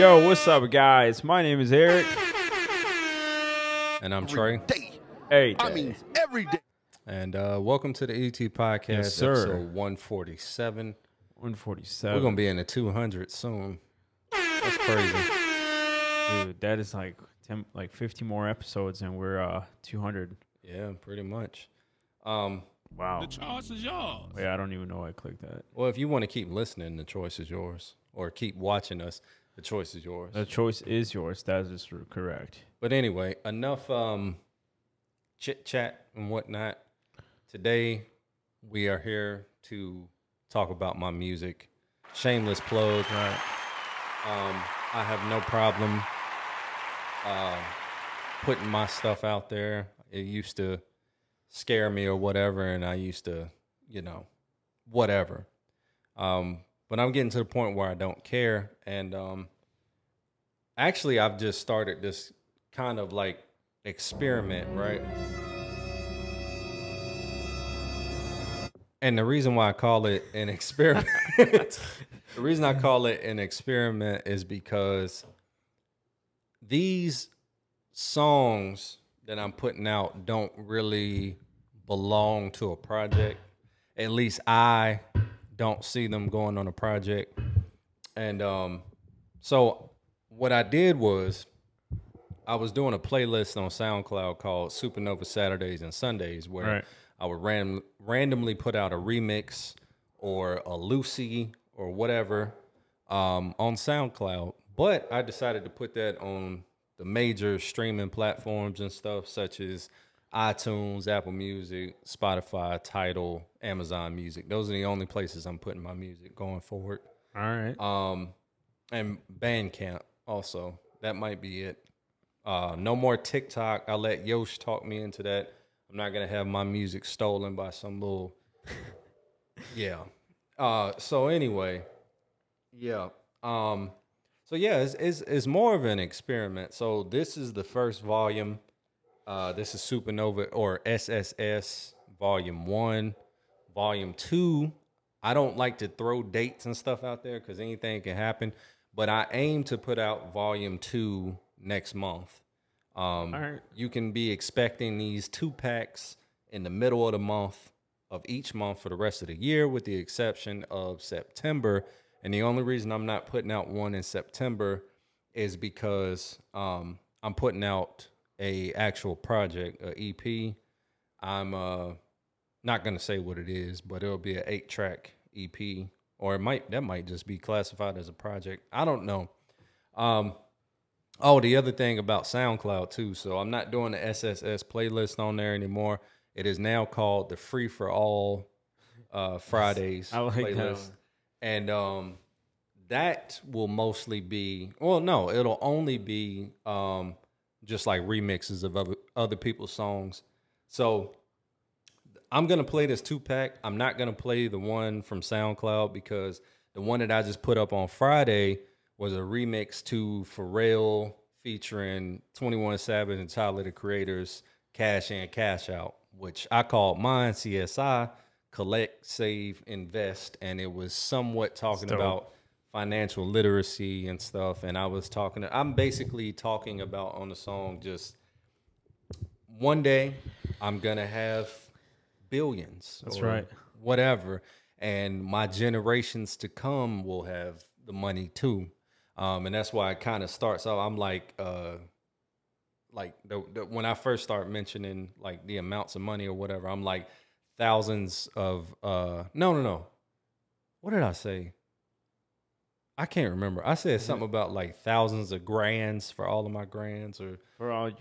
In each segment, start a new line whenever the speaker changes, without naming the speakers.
Yo, what's up, guys? My name is Erick.
And I'm Tré.
Day.
Hey,
I mean, every day.
And uh, welcome to the ET Podcast,
Yes, sir.
episode 147.
147.
We're going to be in the 200 soon. That's crazy.
Dude, that is like 10, like 50 more episodes, and we're uh 200.
Yeah, pretty much. Um,
Wow.
The choice is yours.
Yeah, I don't even know why I clicked that.
well, if you want to keep listening, the choice is yours. Or keep watching us, the choice is yours.
The choice is yours. That is correct.
But anyway, enough um, chit chat and whatnot. Today, we are here to talk about my music. Shameless plug.
Right.
Um, I have no problem uh, putting my stuff out there. It used to scare me or whatever, and I used to, you know, whatever. Um, but I'm getting to the point where I don't care. And um, actually, I've just started this kind of like experiment, right? And the reason why I call it an experiment, the reason I call it an experiment is because these songs that I'm putting out don't really belong to a project. At least I don't see them going on a project. And um, so what I did was I was doing a playlist on SoundCloud called Supernova Saturdays and Sundays where
Right.
I would ran- randomly put out a remix or a Lucy or whatever um, on SoundCloud. But I decided to put that on the major streaming platforms and stuff, such as iTunes, Apple Music, Spotify, Tidal, Amazon Music. Those are the only places I'm putting my music going forward.
All right.
Um, and Bandcamp also. That might be it. Uh, no more TikTok. I'll let Yosh talk me into that. I'm not gonna have my music stolen by some little. yeah. Uh, so anyway, yeah. Um, so yeah, it's, it's it's more of an experiment. So this is the first volume. Uh, this is Supernova or SSS Volume One, Volume Two. I don't like to throw dates and stuff out there because anything can happen. But I aim to put out Volume Two next month. Um,
All right.
You can be expecting these two packs in the middle of the month of each month for the rest of the year, with the exception of September. And the only reason I'm not putting out one in September is because um, I'm putting out a actual project, a EP. I'm uh, not gonna say what it is, but it'll be an eight track EP, or it might that might just be classified as a project. I don't know. Um, oh, the other thing about SoundCloud too. So I'm not doing the SSS playlist on there anymore. It is now called the Free for All uh, Fridays
I like that
playlist, and um, that will mostly be well, no, it'll only be um, just like remixes of other other people's songs. So I'm gonna play this two pack. I'm not gonna play the one from SoundCloud because the one that I just put up on Friday was a remix to Pharrell featuring 21 Savage and Tyler the Creators Cash In Cash Out, which I called mine CSI Collect, Save, Invest, and it was somewhat talking
dope.
about financial literacy and stuff. And I was talking, I'm basically talking about on the song just one day I'm gonna have billions.
That's
or
right.
Whatever, and my generations to come will have the money too, um, and that's why it kind of starts off. I'm like, uh, like the, the, when I first start mentioning like the amounts of money or whatever, I'm like thousands of uh, no, no, no. What did I say? I can't remember. I said something about like thousands of grands for all of my grands or
For all you.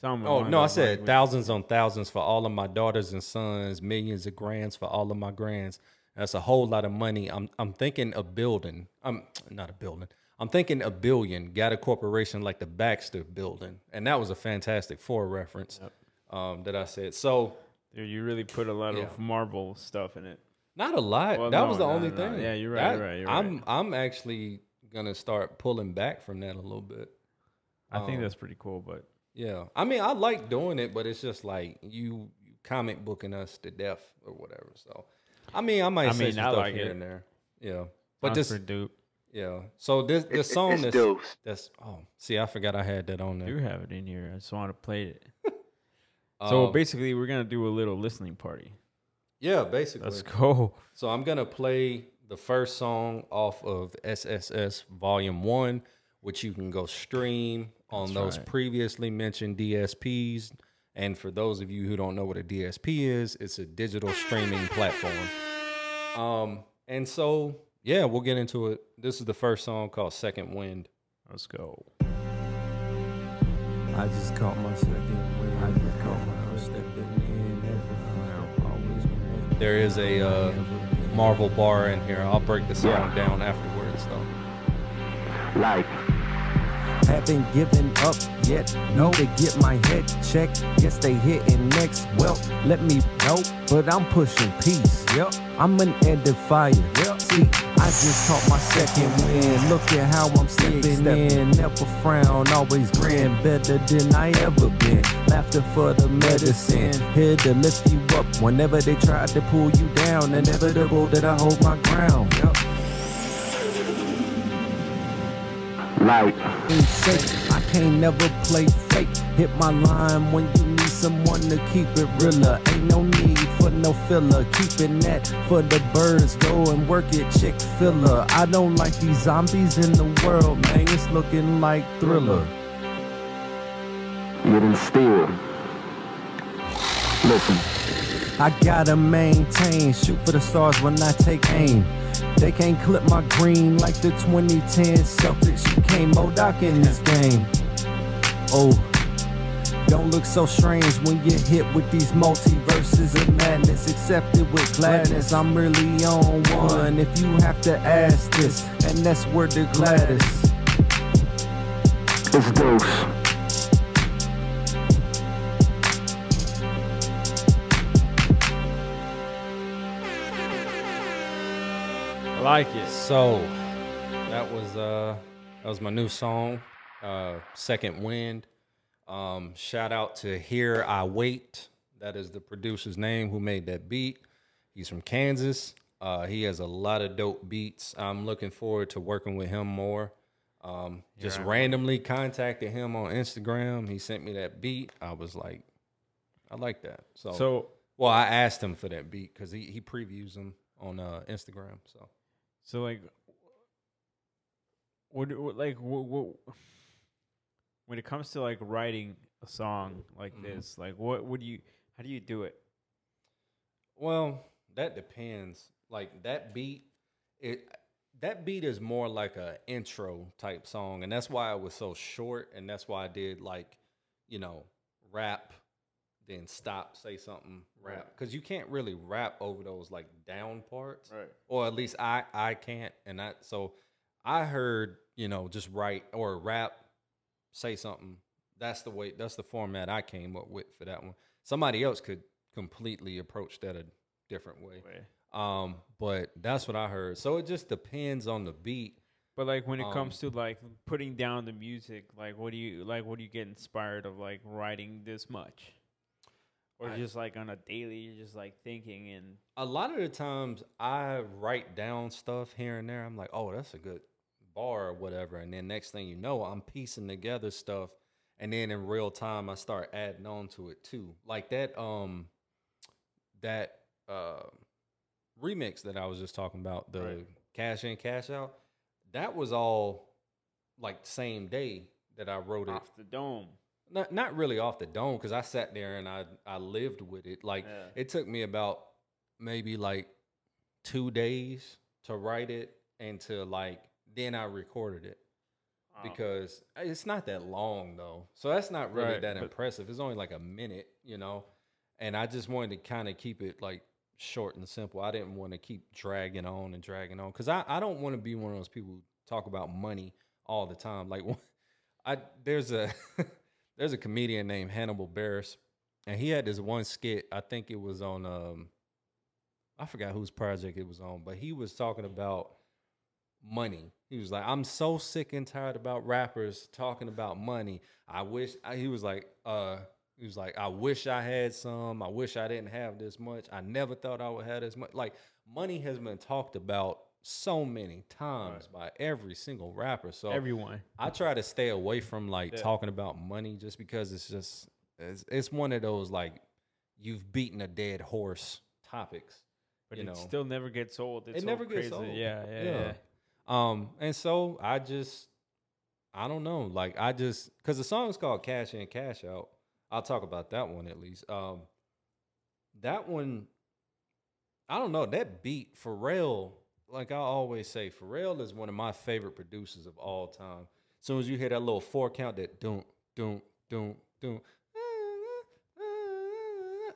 Some
Oh no, I said
lines.
thousands on thousands for all of my daughters and sons, millions of grands for all of my grands. That's a whole lot of money. I'm I'm thinking a building. I'm not a building. I'm thinking a billion. Got a corporation like the Baxter Building, and that was a Fantastic Four reference um, that I said. So
Dude, you really put a lot
Yeah.
of Marvel stuff in it.
Not a lot.
Well,
that
no,
was the
no,
only
no.
thing.
Yeah, you're right,
That-
you're right, you're
I'm
right.
I'm actually gonna start pulling back from that a little bit.
I think
Um,
that's pretty cool, but
Yeah, I mean, I like doing it, but it's just like you, you comic booking us to death or whatever. So, I mean, I might
I
say
mean,
some
I
stuff
like
here
it.
and there. Yeah, but
sounds
this,
pretty dope.
Yeah. So this the song
it's
that's,
dose.
that's oh see I forgot I had that on there.
You have it in here. I just want to play it. so
Um,
basically, we're gonna do a little listening party.
Yeah, basically.
Let's go.
So I'm gonna play the first song off of SSS Volume One, which you can go stream on
That's
those
right.
previously mentioned DSPs. And for those of you who don't know what a DSP is, it's a digital streaming platform. Um, and so yeah, we'll get into it. This is the first song called Second Wind.
Let's go.
I just caught my second win. I just caught my stepping in every always grand.
There is a uh, Marvel bar in here. I'll break the song down afterwards though.
Like,
Haven't given up yet. No, to get my head checked. Yes, they hitting next. Well, let me know, but I'm pushing peace. Yep, I'm an edifier. Yep, see, I just caught my second win. Look at how I'm stepping in. Never frown, always grin. Better than I ever been. Laughter for the medicine. Here to lift you up whenever they try to pull you down. Inevitable that I hold my ground. Yep. Safe. I can't never play fake. Hit my line when you need someone to keep it realer. Ain't no need for no filler. Keeping that for the birds. Go and work it, chick filler. I don't like these zombies in the world, man. It's looking like thriller.
you done still. Listen,
I gotta maintain, shoot for the stars when I take aim. They can't clip my green like the 2010 Celtics. You can't MODOK in this game. Oh, don't look so strange when you hit with these multiverses of madness. Accept it with gladness. I'm really on one. If you have to ask this, and that's word the Gladys.
it's dose.
Like it.
So that was uh that was my new song, uh Second Wind. Um shout out to Here I Wait. That is the producer's name who made that beat. He's from Kansas. Uh he has a lot of dope beats. I'm looking forward to working with him more. Um just
I
randomly contacted him on Instagram. He sent me that beat. I was like I like that. So,
So
well, I asked him for that beat cuz he he previews them on uh Instagram. So
So like, what, what like what, what, when it comes to like writing a song like
Mhm.
this, like what would you how do you do it?
Well, that depends. Like that beat, it that beat is more like a intro type song, and that's why it was so short, and that's why I did like, you know, rap, then stop, say something, rap, because you can't really rap over those like down parts,
Right.
or at least I I can't, and I so I heard you know just write or rap, say something. That's the way. That's the format I came up with for that one. Somebody else could completely approach that a different way.
Way.
Um, but that's what I heard. So it just depends on the beat.
But like when it comes
Um,
to like putting down the music, like what do you like? What do you get inspired of like writing this much, or
I-
just like on a daily, you're just like thinking and
A lot of the times I write down stuff here and there. I'm like, oh, that's a good bar or whatever. And then next thing you know, I'm piecing together stuff. And then in real time, I start adding on to it too. Like that, um, that uh, remix that I was just talking about, the
Right.
cash in, cash out. That was all like same day that I wrote it.
off the dome.
Not not really off the dome because I sat there and I I lived with it. Like
Yeah.
it took me about maybe like two days to write it and to like then I recorded it because it's not that long though. So that's not really
Right,
that impressive. It's only like a minute, you know. And I just wanted to kind of keep it like short and simple. I didn't want to keep dragging on and dragging on because I, I don't want to be one of those people who talk about money all the time. Like I there's a there's a comedian named Hannibal Buress, and he had this one skit. I think it was on um I forgot whose project it was on, but he was talking about money. He was like, I'm so sick and tired about rappers talking about money. I wish I, he was like, uh, he was like, I wish I had some. I wish I didn't have this much. I never thought I would have this much. Like money has been talked about so many times by every single rapper. So
Everyone.
I try to stay away from like
Yeah.
talking about money just because it's just it's, it's one of those like you've beaten a dead horse topics.
But
you
it
know.
still never gets old. It's
it never gets old.
Yeah, yeah,
Yeah.
yeah.
Um, and so I just, I don't know, like I just, cause the song's called Cash In, Cash Out. I'll talk about that one at least. Um, that one, I don't know, that beat, Pharrell, like I always say, Pharrell is one of my favorite producers of all time. As soon as you hear that little four count, that don't, don't, don't, don't,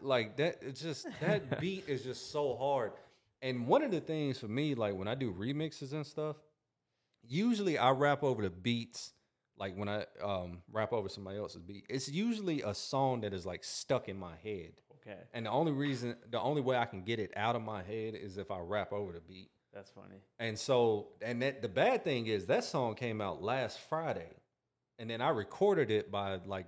like that, it's just, that beat is just so hard. And one of the things for me, like when I do remixes and stuff, usually I rap over the beats. Like when I um, rap over somebody else's beat, it's usually a song that is like stuck in my head.
Okay.
And the only reason, the only way I can get it out of my head is if I rap over the beat.
That's funny.
And so, and that the bad thing is that song came out last Friday, and then I recorded it by like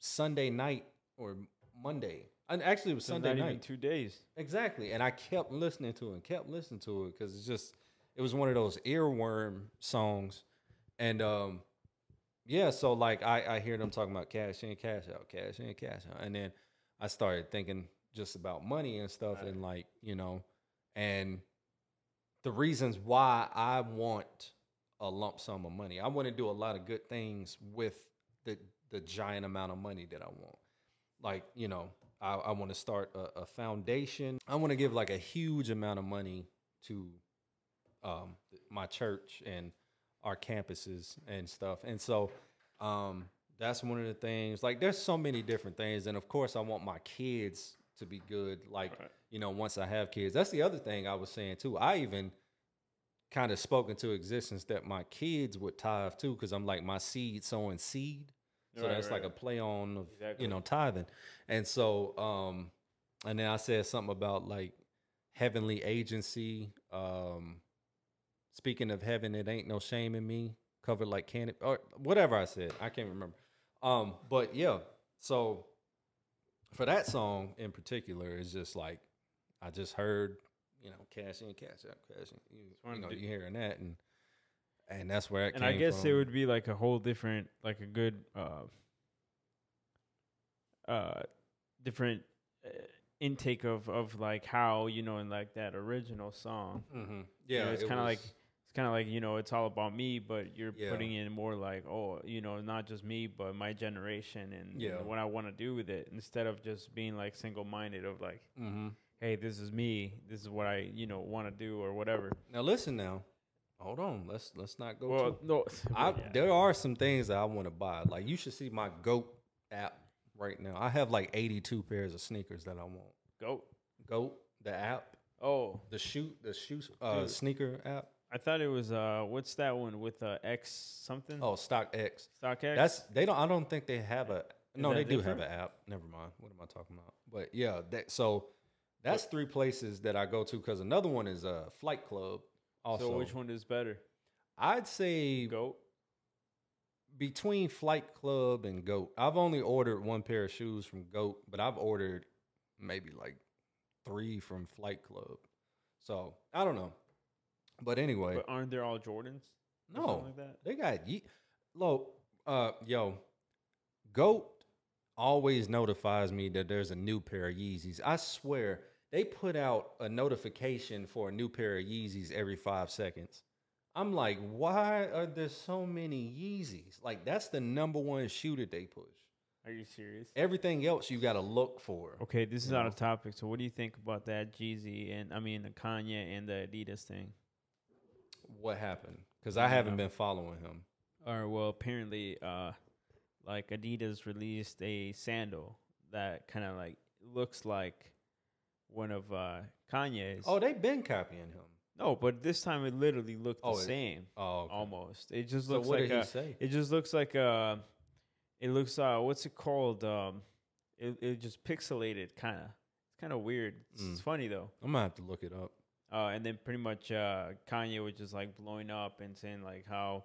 Sunday night or Monday. And actually, it was
So
Sunday night.
two days.
Exactly. And I kept listening to it and kept listening to it because it's just it was one of those earworm songs. And um yeah, so like I, I hear them talking about cash in, cash out, cash in, cash out. And then I started thinking just about money and stuff and like, you know, and the reasons why I want a lump sum of money. I want to do a lot of good things with the the giant amount of money that I want. Like, you know, I, I want to start a, a foundation. I want to give like a huge amount of money to um, my church and our campuses and stuff. And so um, that's one of the things. Like, there's so many different things. And of course, I want my kids to be good. Like, you know, once I have kids, that's the other thing I was saying too. I even kind of spoke into existence that my kids would tithe too, because I'm like my seed sowing seed. So
Right,
that's like
right.
a play on of
Exactly.
you know tithing. And so um and then I said something about like heavenly agency. Um speaking of heaven, it ain't no shame in me, covered like candy or whatever I said. I can't remember. Um, but yeah, so for that song in particular, it's just like I just heard, you know, cash in, cash out, cash in. You, you know, you hearing that and and that's where it
and I guess
from.
it would be like a whole different, like a good, uh, uh, different uh, intake of of like how you know in like that original song.
hmm
You
Yeah,
know, it's
it
kind of like it's kind of like you know it's all about me, but you're
Yeah.
putting in more like oh you know not just me but my generation and you
Yeah.
know, what I want to do with it instead of just being like single minded of like
Mhm.
Hey this is me this is what I you know want to do or whatever.
Now listen now. Hold on. Let's let's not go
Well,
too
no,
I,
yeah.
There are some things that I want to buy. Like you should see my Goat app right now. I have like 82 pairs of sneakers that I want.
GOAT.
Goat, the app,
Oh,
the shoe, the shoe uh, sneaker app.
I thought it was uh what's that one with uh X something?
Oh, StockX.
Stock X.
That's they don't. I don't think they have a. No,
that
they do have an app. Never mind. What am I talking about? But yeah, that, so that's three places that I go to because another one is a uh, Flight Club. Also,
so which one is better?
I'd say
Goat.
between Flight Club and Goat, I've only ordered one pair of shoes from Goat, but I've ordered maybe like three from Flight Club. So I don't know. But anyway,
But aren't they all Jordans?
no,
like that?
they got ye- Lo, uh, yo, Goat always notifies me that there's a new pair of Yeezys. I swear they put out a notification for a new pair of Yeezys every five seconds. I'm like, why are there so many Yeezys? Like that's the number one shoe that they push.
Are you serious?
Everything else you got to look for.
Okay, this is
You
out of topic. So what do you think about that Jeezy and I mean the Kanye and the Adidas thing?
What happened? Because I haven't been following him.
All right. well, apparently, uh, like Adidas released a sandal that kind of like looks like one of uh Kanye's.
Oh, they've been copying him.
no, but this time it literally looked the
Oh, it-
same.
Oh, okay.
Almost. It just
So
looks
what
like
did he
a,
say?
It just looks like uh It looks uh, what's it called? Um, it it just pixelated kind of. It's kind of weird. It's, it's
Mm.
funny though.
I'm gonna have to look it up.
Uh, and then pretty much uh, Kanye was just like blowing up and saying like how,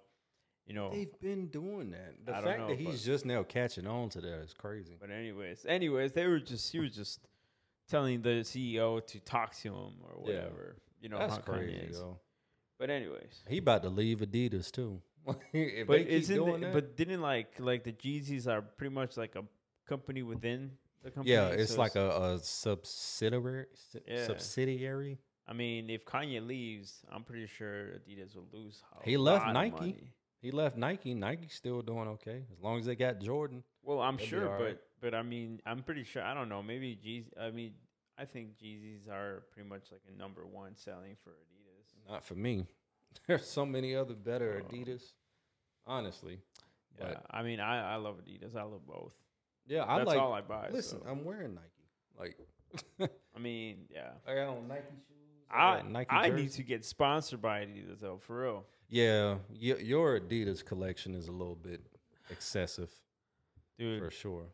you know.
They've been doing that. The
I don't
fact
know,
that he's
but-
just now catching on to that is crazy.
But anyways, anyways, they were just he was just telling the CEO to talk to him or
Yeah.
whatever. You know
That's
how
crazy,
Kanye is.
yo.
But anyways,
He about to leave Adidas too.
but isn't but didn't like like the Jeezys are pretty much like a company within the company.
yeah, it's
so
like a, a subsidiary. su-
Yeah.
Subsidiary.
I mean, if Kanye leaves, I'm pretty sure Adidas will lose. A
He left Nike.
money.
He left Nike. Nike's still doing okay as long as they got Jordan.
Well, I'm sure,
alright.
but but I mean, I'm pretty sure. I don't know. Maybe Jeez. I mean, I think Jeezys are pretty much like a number one selling for Adidas.
Not for me. There's so many other better
Oh.
Adidas. Honestly,
Yeah,
But-
I mean, I I love Adidas. I love both.
yeah, I
That's
like.
all I buy.
listen,
so.
I'm wearing Nike. Like,
I mean, yeah.
I got on Nike shoes.
I
Nike
I
jersey.
need to get sponsored by Adidas though, for real.
Yeah, your Adidas collection is a little bit excessive
Dude,
for sure.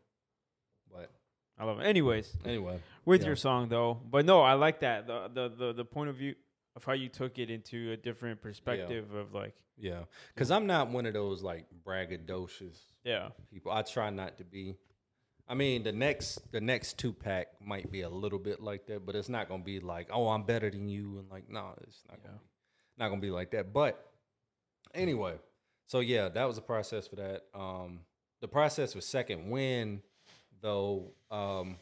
But
I love it. Anyways,
anyway,
with
Yeah.
your song though, but no, I like that the, the the the point of view of how you took it into a different perspective of like,
yeah, because I'm not one of those like braggadocious
yeah,
people. I try not to be. I mean, the next the next two pack might be a little bit like that, but it's not gonna be like, oh, I'm better than you, and like, no, it's not gonna be not gonna be like that. But anyway, so yeah, that was the process for that. Um, the process for second win, though, um,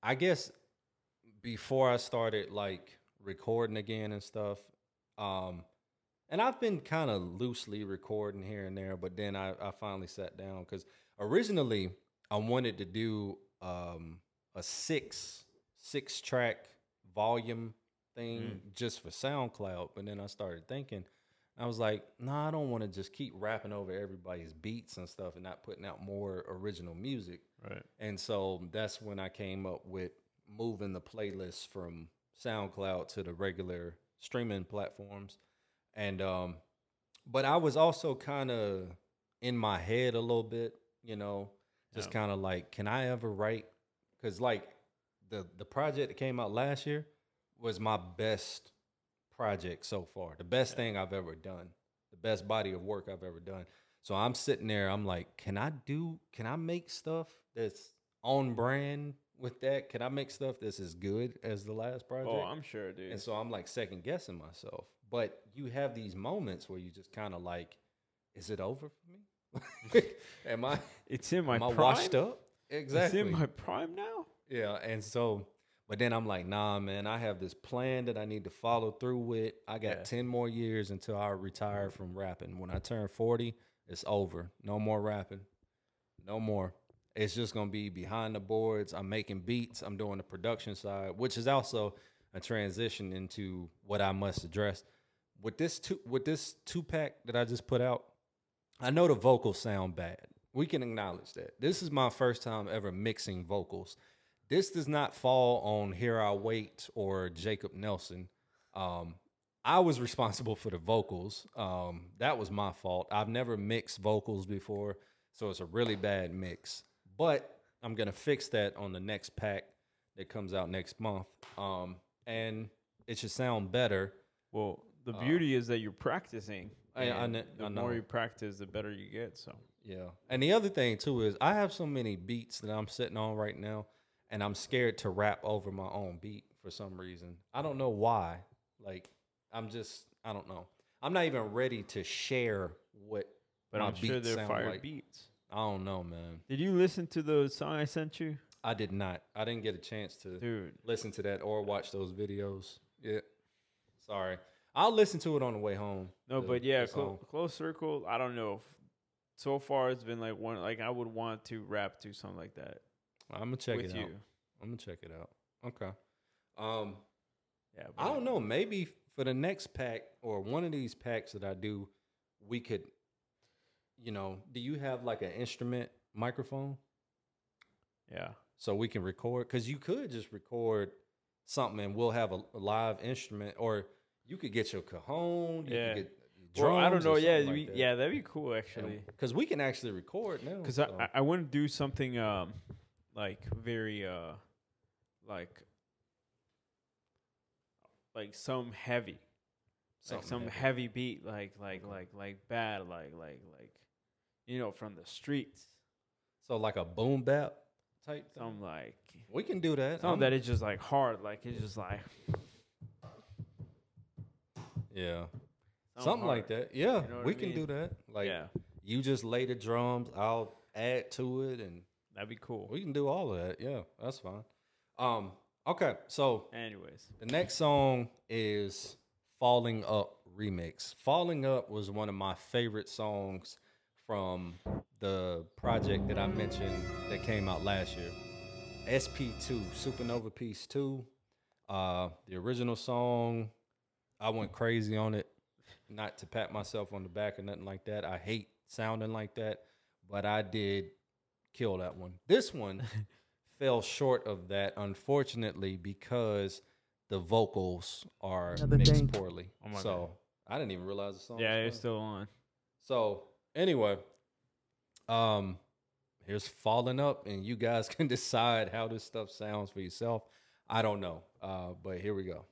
I guess before I started like recording again and stuff, um, and I've been kind of loosely recording here and there, but then I, I finally sat down because originally I wanted to do um, a six six track volume thing just for SoundCloud, but then I started thinking. I was like, no, nah, I don't want to just keep rapping over everybody's beats and stuff and not putting out more original music.
right.
And so that's when I came up with moving the playlist from SoundCloud to the regular streaming platforms. And um but I was also kind of in my head a little bit, you know, just
Yeah.
kind of like can I ever write cuz like the the project that came out last year was my best project so far. The best thing I've ever done. The best body of work I've ever done. So I'm sitting there, I'm like, can I do can I make stuff that's on brand with that? Can I make stuff that's as good as the last oh, project?
Oh, I'm sure, dude.
and so I'm like second guessing myself. But you have these moments where you just kind of like, is it over for me? am I
it's in my
am I washed up? Exactly.
It's in my prime now.
Yeah, and so, but then I'm like, nah, man, I have this plan that I need to follow through with. I got
Yeah.
10 more years until I retire from rapping. When I turn 40, it's over. No more rapping. No more. It's just gonna be behind the boards. I'm making beats. I'm doing the production side, which is also a transition into what I must address. With this two with this two pack that I just put out, I know the vocals sound bad. We can acknowledge that. This is my first time ever mixing vocals. This does not fall on Here I Wait or Jacob Nelson. Um, I was responsible for the vocals. Um, that was my fault. I've never mixed vocals before, so it's a really bad mix. But I'm gonna fix that on the next pack that comes out next month. Um, and it should sound better.
Well, the beauty is that you're practicing.
Uh, I- I
and the
I
more you practice, the better you get. So
Yeah. And the other thing too is I have so many beats that I'm sitting on right now, and I'm scared to rap over my own beat for some reason. I don't know why. Like I'm just I don't know. I'm not even ready to share what
but
my
I'm sure they're
sound
fire
like.
beats.
I don't know, man.
Did you listen to the song I sent you,
I did not. I didn't get a chance to
dude?
listen to that or watch those videos. Yeah. Sorry. I'll listen to it on the way home.
No,
the-
but yeah,
the
clo-
song.
close circle. I don't know. If, so far, it's been like one. Like I would want to rap to something like that
I'm gonna check it
you.
out. I'm gonna check it out. Okay. Um
Yeah,
I don't know. Maybe for the next pack or one of these packs that I do, we could, you know, do you have like an instrument microphone
Yeah,
so we can record? Because you could just record something and we'll have a, a live instrument, or you could get your cajon. You
Yeah.
could get
well, I don't know. Yeah,
something
we,
that.
yeah, that'd be cool actually.
Because we can actually record now.
Because
so-
I, I I want to do something um like very uh like like some heavy, like some
heavy.
heavy. beat, like like like like bad, like like like you know from the streets.
so like a boom bap type. Thing.
Some like
we can do that.
some
I'm-
that is just like hard, like it's just like
Yeah. Something like that. Yeah,
You know
we
I
can do that. Like
yeah,
you just lay the drums, I'll add to it, and
that'd be cool.
we can do all of that. Yeah, that's fine. Um, okay, so
Anyways,
the next song is "Falling Up" remix. "Falling Up" was one of my favorite songs from the project that I mentioned that came out last year. SP2 Supernova Piece 2. Uh, the original song, I went crazy on it. Not to pat myself on the back or nothing like that. I hate sounding like that, but I did kill that one. This one fell short of that, unfortunately, because the vocals are
Another
mixed
thing.
poorly.
Oh my
so I didn't even realize the song.
yeah,
was
it's still on.
So anyway, um, here's falling up, and you guys can decide how this stuff sounds for yourself. I don't know, uh, but here we go.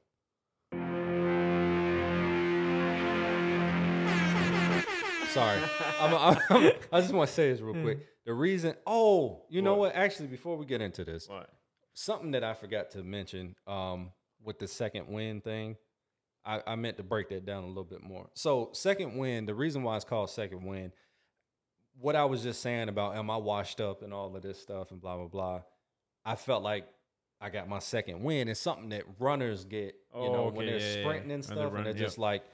Sorry, I'm, I'm, I just want to say this real quick. The reason, oh, you know
What?
what? Actually, before we get into this,
What?
something that I forgot to mention um, with the second win thing. I, I meant to break that down a little bit more. So, second win, the reason why it's called second win, what I was just saying about am I washed up and all of this stuff and blah, blah, blah. I felt like I got my second win. It's something that runners get, you
Oh,
know, when they're
yeah, yeah, yeah.
sprinting and stuff,
they're
and they're
yep.
just like,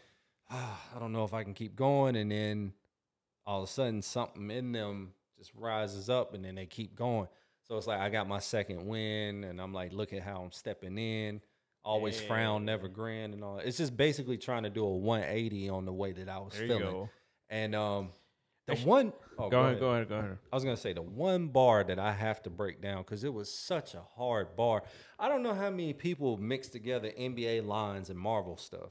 ah, I don't know if I can keep going. And then all of a sudden, something in them just rises up and then they keep going. So it's like I got my second win, and I'm like, look at how I'm stepping in. Always frown, never grin, and all. It's just basically trying to do a 180 on the way that I was
There
feeling.
go.
And um, the
Actually-
one, oh,
Go, ahead, go ahead, go ahead.
I was gonna say the one bar that I have to break down because it was such a hard bar. I don't know how many people mix together NBA lines and Marvel stuff,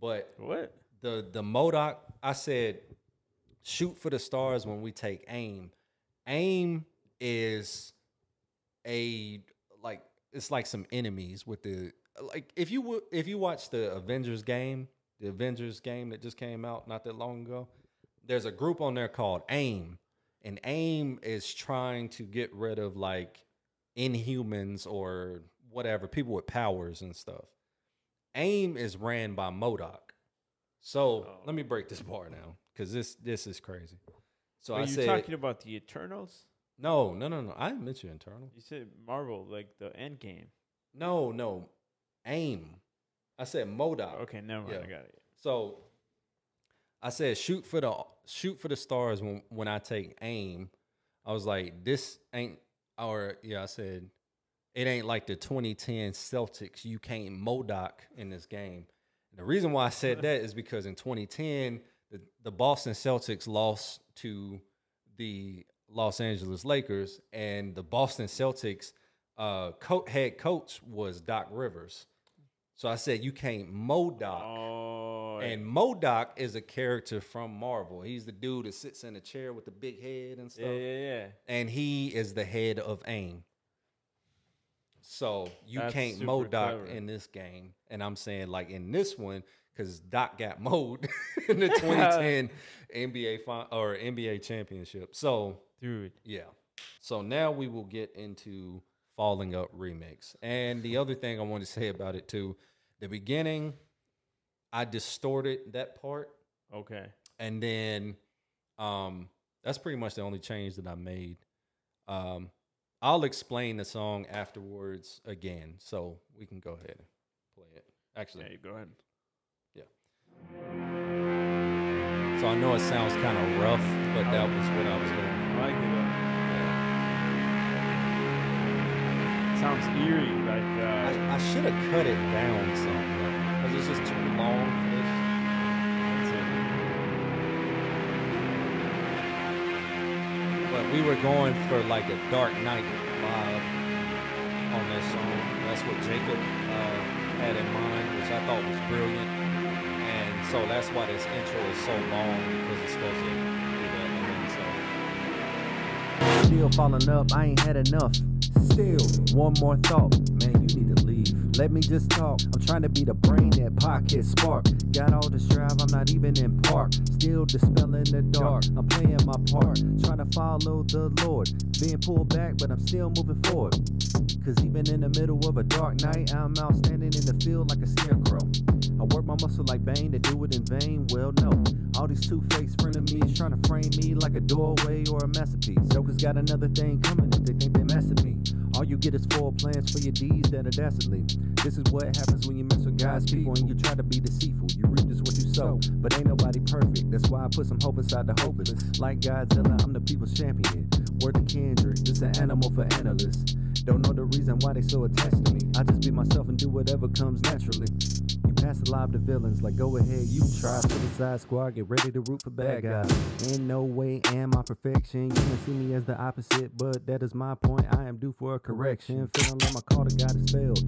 but
What?
the the MODOK, I said, shoot for the stars when we take aim. Aim is a like it's like some enemies with the like if you would if you watch the Avengers game, the Avengers game that just came out not that long ago, there's a group on there called AIM, and AIM is trying to get rid of like inhumans or whatever people with powers and stuff. AIM is ran by MODOK. So oh. let me break this bar down because this this is crazy. So
Are
I
you
said
talking about the Eternals?
no, no, no, no. I didn't mention internal.
You said Marvel, like the End Game.
No, no, AIM. I said MODOK.
Okay, never mind.
Yeah.
I got it.
So I said shoot for the shoot for the stars when when I take aim. I was like, this ain't or yeah, I said it ain't like the 2010 Celtics. You can't MODOK in this game. And the reason why I said that is because in 2010, the, the Boston Celtics lost to the Los Angeles Lakers, and the Boston Celtics uh, co- head coach was Doc Rivers. So I said you can't MODOK.
Oh,
And MODOK is a character from Marvel. He's the dude that sits in a chair with the big head and stuff.
yeah, yeah, yeah.
And he is the head of AIM. So you
That's
can't MODOK
clever.
in this game. And I'm saying like in this one, because Doc got mowed in the 2010 NBA fin- or NBA championship. So
Dude,
yeah. So now we will get into Falling Up remix. And the other thing I want to say about it too, the beginning, I distorted that part,
okay.
and then um, that's pretty much the only change that I made. Um, I'll explain the song afterwards again, so we can go ahead and play it. Actually,
Yeah, go ahead.
So I know it sounds kind of rough, but that was what I was going.
I like it. Sounds eerie, like uh,
I, I should have cut it down some because it's just too long for this. But we were going for like a Dark Knight vibe on this song. That's what Jacob uh, had in mind, which I thought was brilliant. So that's why this intro is so long because it's supposed to do that. And so
Still falling up, I ain't had enough. Still, one more thought. Man, you need to leave. Let me just talk. I'm trying to be the brain that pocket spark. Got all this drive, I'm not even in park. Still dispelling the dark. I'm playing my part. Trying to follow the Lord. Being pulled back, but I'm still moving forward. Cause even in the middle of a dark night, I'm out standing in the field like a scarecrow. I work my muscle like Bane to do it in vain. Well, no. All these two-faced frenemies trying to frame me like a doorway or a masterpiece. Jokers got another thing coming if they think they mess with me. All you get is four plans for your deeds that are dastardly. This is what happens when you mess with God's people and you try to be deceitful. You reap this what you sow, but ain't nobody perfect. That's why I put some hope inside the hopeless. Like Godzilla, I'm the people's champion. Word to Kendrick, this an animal for analysts. Don't know the reason why they so attached to me. I just be myself and do whatever comes naturally. You pass the live to villains, like go ahead, you try. Suicide squad, get ready to root for bad guys. In no way am I perfection. You can see me as the opposite, but that is my point. I am due for a correction. Feeling like my call to God has failed.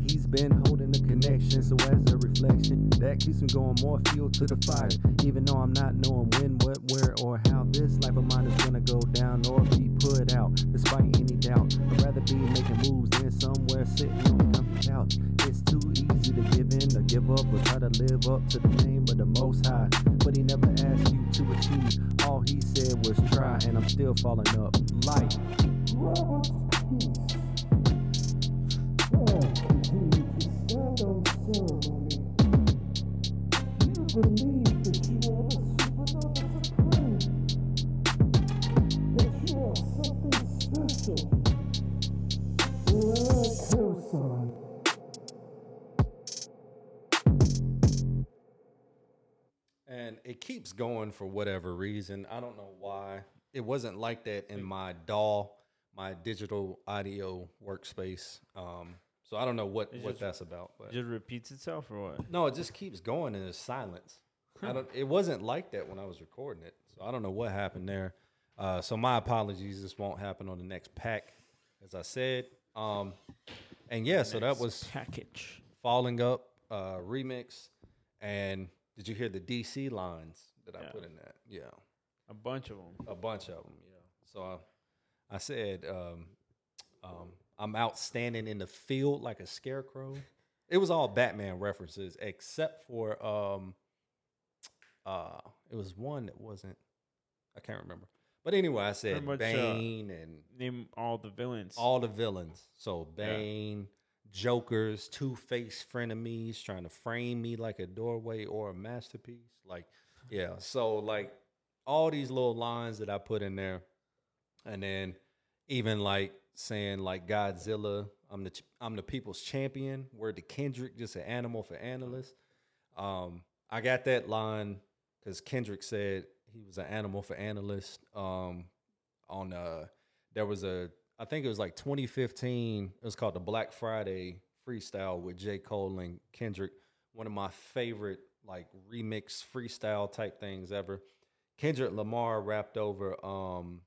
He's been holding connection, so as a reflection, that keeps me going more fuel to the fire. Even though I'm not knowing when, what, where, or how this life of mine is gonna go down or be put out, despite any doubt. I'd rather be making moves than somewhere sitting on a comfy couch. It's too easy to give in or give up or try to live up to the name of the Most High. But he never asked you to achieve. All he said was try, and I'm still falling up.
And it keeps going for whatever reason. I don't know why. It wasn't like that in my DAW, my digital audio workspace. Um, so I don't know what,
It
what
just-
that's about. But
It just repeats itself or what?
no, it just keeps going and there's silence. I don't. It wasn't like that when I was recording it, so I don't know what happened there. Uh, so my apologies. This won't happen on the next pack, as I said. Um, and yeah, so that was
package.
falling up uh, remix. And did you hear the DC lines that I
Yeah.
put in that? Yeah,
A bunch of them.
a bunch of them. Yeah. So I, I said, um, um, I'm out standing in the field like a scarecrow. It was all Batman references except for um, uh, it was one that wasn't. I can't remember. But anyway, I said
much, uh,
Bane and
Name all the villains.
all the villains. So
Yeah.
Bane, Jokers, Two Face frenemies trying to frame me like a doorway or a masterpiece. Like, yeah. So like all these little lines that I put in there, and then even like saying like Godzilla, I'm the I'm the people's champion. Word to Kendrick, just an animal for analysts. Um, I got that line because Kendrick said he was an animal for analysts. Um, on uh, there was a I think it was like 2015. It was called the Black Friday freestyle with J. Cole and Kendrick. One of my favorite like remix freestyle type things ever. Kendrick Lamar rapped over um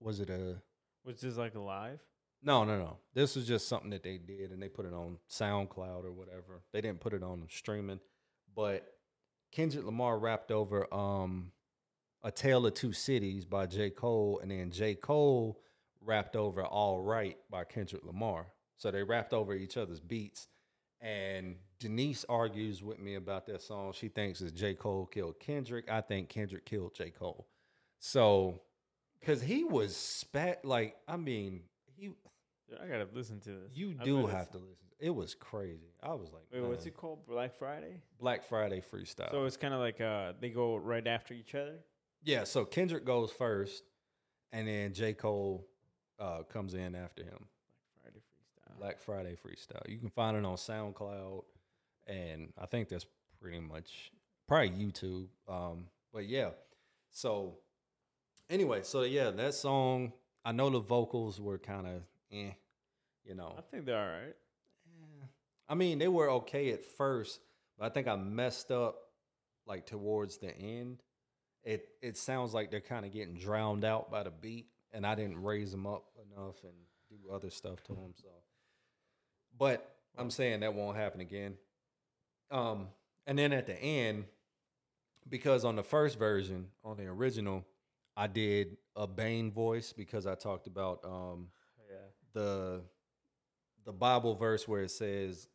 was it a
Was this like live?
no, no, no. This was just something that they did and they put it on SoundCloud or whatever. They didn't put it on streaming. But Kendrick Lamar rapped over um A Tale of Two Cities by J. Cole, and then J. Cole rapped over All Right by Kendrick Lamar. So they rapped over each other's beats. And Denise argues with me about that song. She thinks that J. Cole killed Kendrick. I think Kendrick killed J. Cole. So, because he was spat like, I mean, he
I gotta listen to this.
you do have to listen. It was crazy. I was like,
Wait, what's
man.
it called? Black Friday.
Black Friday freestyle.
So it's kind of like uh, they go right after each other.
yeah, so Kendrick goes first, and then J. Cole uh, comes in after him.
Black Friday freestyle.
Black Friday freestyle. You can find it on SoundCloud, and I think that's pretty much probably YouTube. Um, but yeah, so anyway, so yeah, that song. I know the vocals were kind of, eh, you know.
I think they're all right.
Eh, I mean, they were okay at first, but I think I messed up like towards the end. It it sounds like they're kind of getting drowned out by the beat, and I didn't raise them up enough and do other stuff to them. So, but I'm saying that won't happen again. Um, and then at the end, because on the first version, on the original, I did a Bane voice because I talked about um
Yeah.
the the Bible verse where it says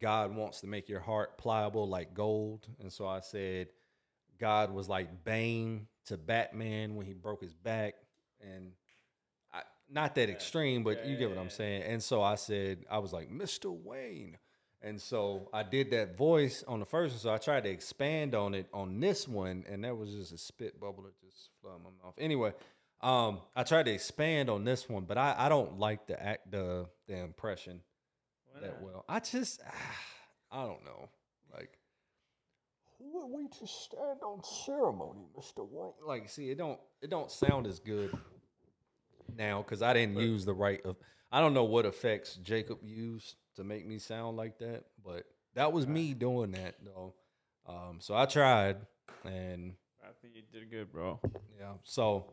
God wants to make your heart pliable like gold. And so I said God was like Bane to Batman when he broke his back and I, not that extreme, but
Yeah,
you get what I'm saying. And so I said I was like Mr. Wayne. And so I did that voice on the first one. So I tried to expand on it on this one, and that was just a spit bubble that just flew out my mouth. Anyway, um, I tried to expand on this one, but I, I don't like the act the the impression that well. I just I don't know. Like who are we to stand on ceremony, Mr. White? Like, see, it don't it don't sound as good now because I didn't use the right of I don't know what effects Jacob used to make me sound like that, but that was me doing that though. Um, so I tried, and
I think you did good, bro.
yeah, so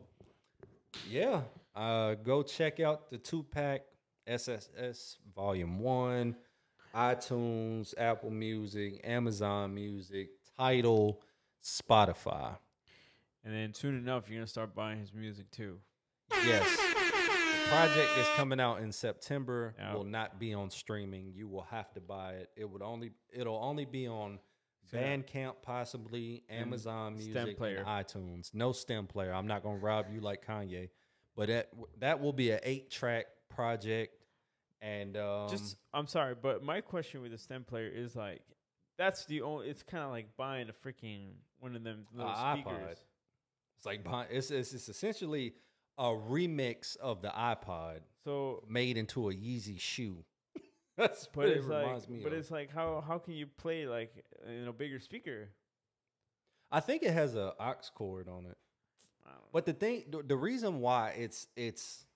yeah, uh, go check out the two pack SSS Volume One, iTunes, Apple Music, Amazon Music, Tidal, Spotify.
And then soon enough, you're gonna start buying his music too.
Yes. The project that's coming out in September
Yeah.
will not be on streaming. You will have to buy it. It would only it'll only be on
So.
Bandcamp, possibly Amazon
Stem
Music,
player.
and iTunes. No stem player. I'm not gonna rob you like Kanye, but that that will be an eight track project. And um,
Just, I'm sorry, but my question with the stem player is like, that's the only. It's kind of like buying a freaking one of them little
iPod.
speakers.
it's like buy- it's, it's it's essentially a remix of the iPod
So,
made into a Yeezy shoe. That's
but
what it
it's like,
reminds me
but
of.
it's like, how how can you play like in a bigger speaker?
I think it has a aux cord on it.
I don't know.
But the thing, the, the reason why it's it's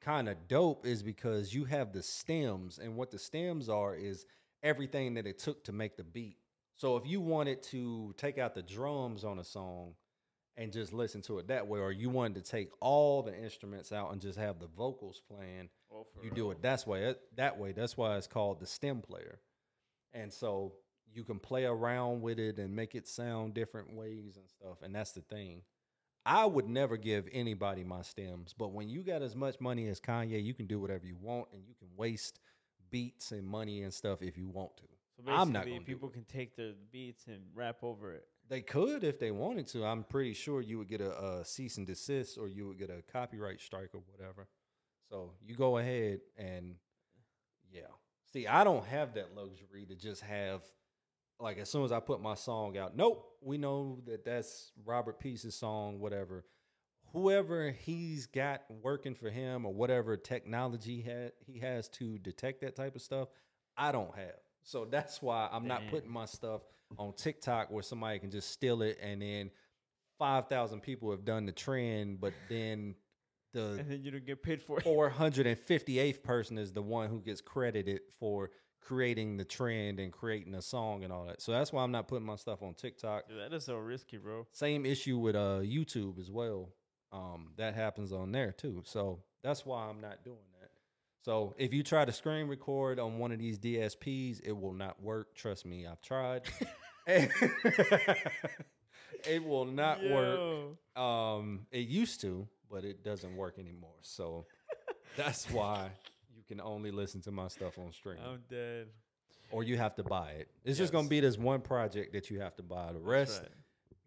kind of dope is because you have the stems, and what the stems are is everything that it took to make the beat. So if you wanted to take out the drums on a song and just listen to it that way, or you wanted to take all the instruments out and just have the vocals playing,
Oh,
you do it that's way it- that way. That's why it's called the stem player. And so you can play around with it and make it sound different ways and stuff. And that's the thing. I would never give anybody my stems, but when you got as much money as Kanye, you can do whatever you want and you can waste beats and money and stuff if you want to.
So basically,
I'm not
people can take the beats and rap over it.
They could if they wanted to. I'm pretty sure you would get a, a cease and desist or you would get a copyright strike or whatever. So you go ahead and yeah. See, I don't have that luxury to just have like as soon as I put my song out, nope, we know that that's Robert Peace's song, whatever. Whoever he's got working for him or whatever technology ha- he has to detect that type of stuff, I don't have. So that's why I'm not putting my stuff on TikTok where somebody can just steal it and then 5,000 people have done the trend, but then the
And then you don't get paid for it.
458th person is the one who gets credited for creating the trend and creating a song and all that. So that's why I'm not putting my stuff on TikTok.
Dude, that is so risky, bro.
Same issue with uh YouTube as well. Um, that happens on there too. So that's why I'm not doing. So if you try to screen record on one of these DSPs, it will not work. Trust me, I've tried. it will not work. Um, it used to, but it doesn't work anymore. So that's why you can only listen to my stuff on stream,
I'm dead.
or you have to buy it. It's just gonna be this one project that you have to buy. The rest,
right.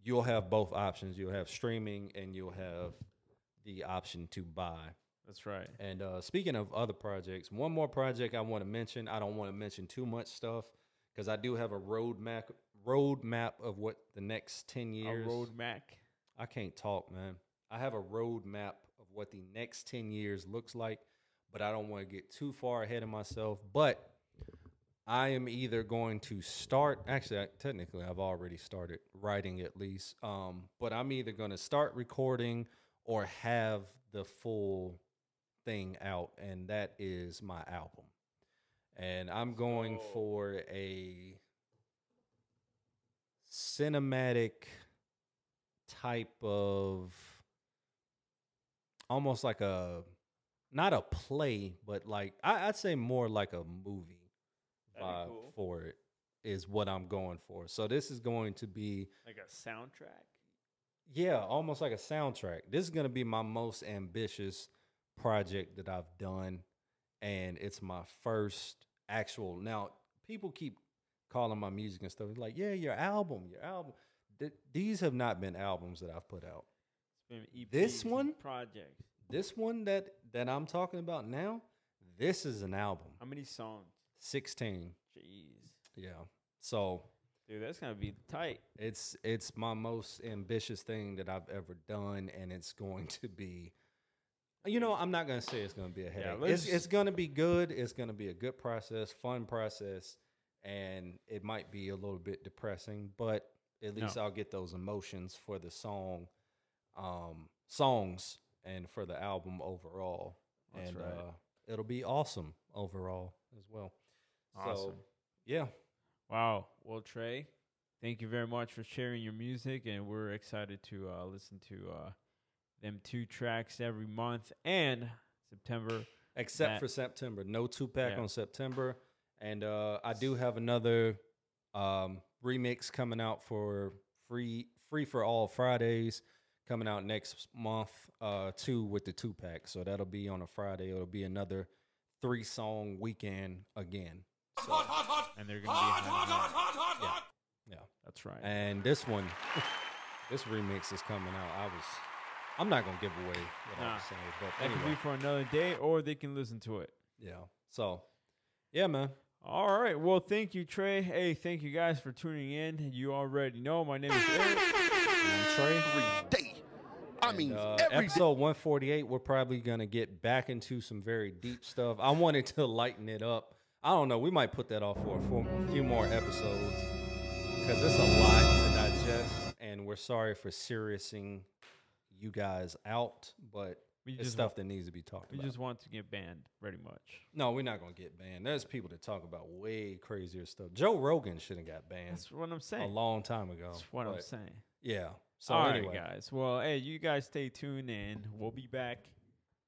you'll have both options. You'll have streaming, and you'll have the option to buy.
That's right.
And uh, speaking of other projects, one more project I want to mention. I don't want to mention too much stuff because I do have a roadmap roadmap of what the next ten years.
A road Mac.
I can't talk, man. I have a roadmap of what the next 10 years looks like, but I don't want to get too far ahead of myself. But I am either going to start, actually, I, technically, I've already started writing at least, um, but I'm either going to start recording or have the full thing out, and that is my album. And I'm going
So-
for a cinematic type of almost like a not a play, but like I, I'd say more like a movie vibe
cool.
for it is what I'm going for. So this is going to be
Like a soundtrack.
yeah, almost like a soundtrack. This is going to be my most ambitious project that I've done and it's my first actual. Now, people keep calling my music and stuff like, "Yeah, your album, your album." Th- these have not been albums that I've put out.
It's
This one?
project.
This one that that I'm talking about now, this is an album.
How many songs?
16.
Jeez.
Yeah. So
Dude, that's gonna be tight.
it's it's my most ambitious thing that I've ever done, and it's going to be. You know, I'm not gonna say it's gonna be a headache.
let's-
it's it's gonna be good. It's gonna be a good process, fun process, and it might be a little bit depressing, but at least
No.
I'll get those emotions for the song, um, songs, and for the album overall.
That's
and
right.
uh, it'll be awesome overall as well.
Awesome.
So, yeah.
Wow. Well, Tré, thank you very much for sharing your music, and we're excited to uh, listen to uh, them two tracks every month and September.
except
that-
for September. No two pack
Yeah.
on September, and uh, I do have another um, remix coming out for free free for all Fridays coming out next month. Uh, two with the two pack, so that'll be on a Friday. It'll be another three song weekend again. So,
And they're gonna be hot,
yeah,
That's right.
and this one, this remix is coming out. I was. I'm not gonna give away what I
Nah.
was saying, but
That can be for another day, or they can listen to it.
yeah. So, yeah, man.
All right. Well, thank you, Tré. Hey, thank you guys for tuning in. You already know my name is Erick.
I'm Tré.
Every day. I mean,
Uh,
every day.
episode 148, we're probably gonna get back into some very deep stuff. I wanted to lighten it up. I don't know. We might put that off for a, for a few more episodes because it's a lot to digest, and we're sorry for seriousing you guys out, but
We
it's stuff
want-
that needs to be talked
We
about.
We just want to get banned, pretty much.
no, we're not gonna get banned. There's people that talk about way crazier stuff. Joe Rogan should have got banned
That's what I'm saying.
a long time ago.
That's what I'm saying.
Yeah. So
All right,
anyway,
guys. Well, hey, you guys stay tuned, and we'll be back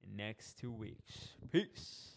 in next two weeks. Peace.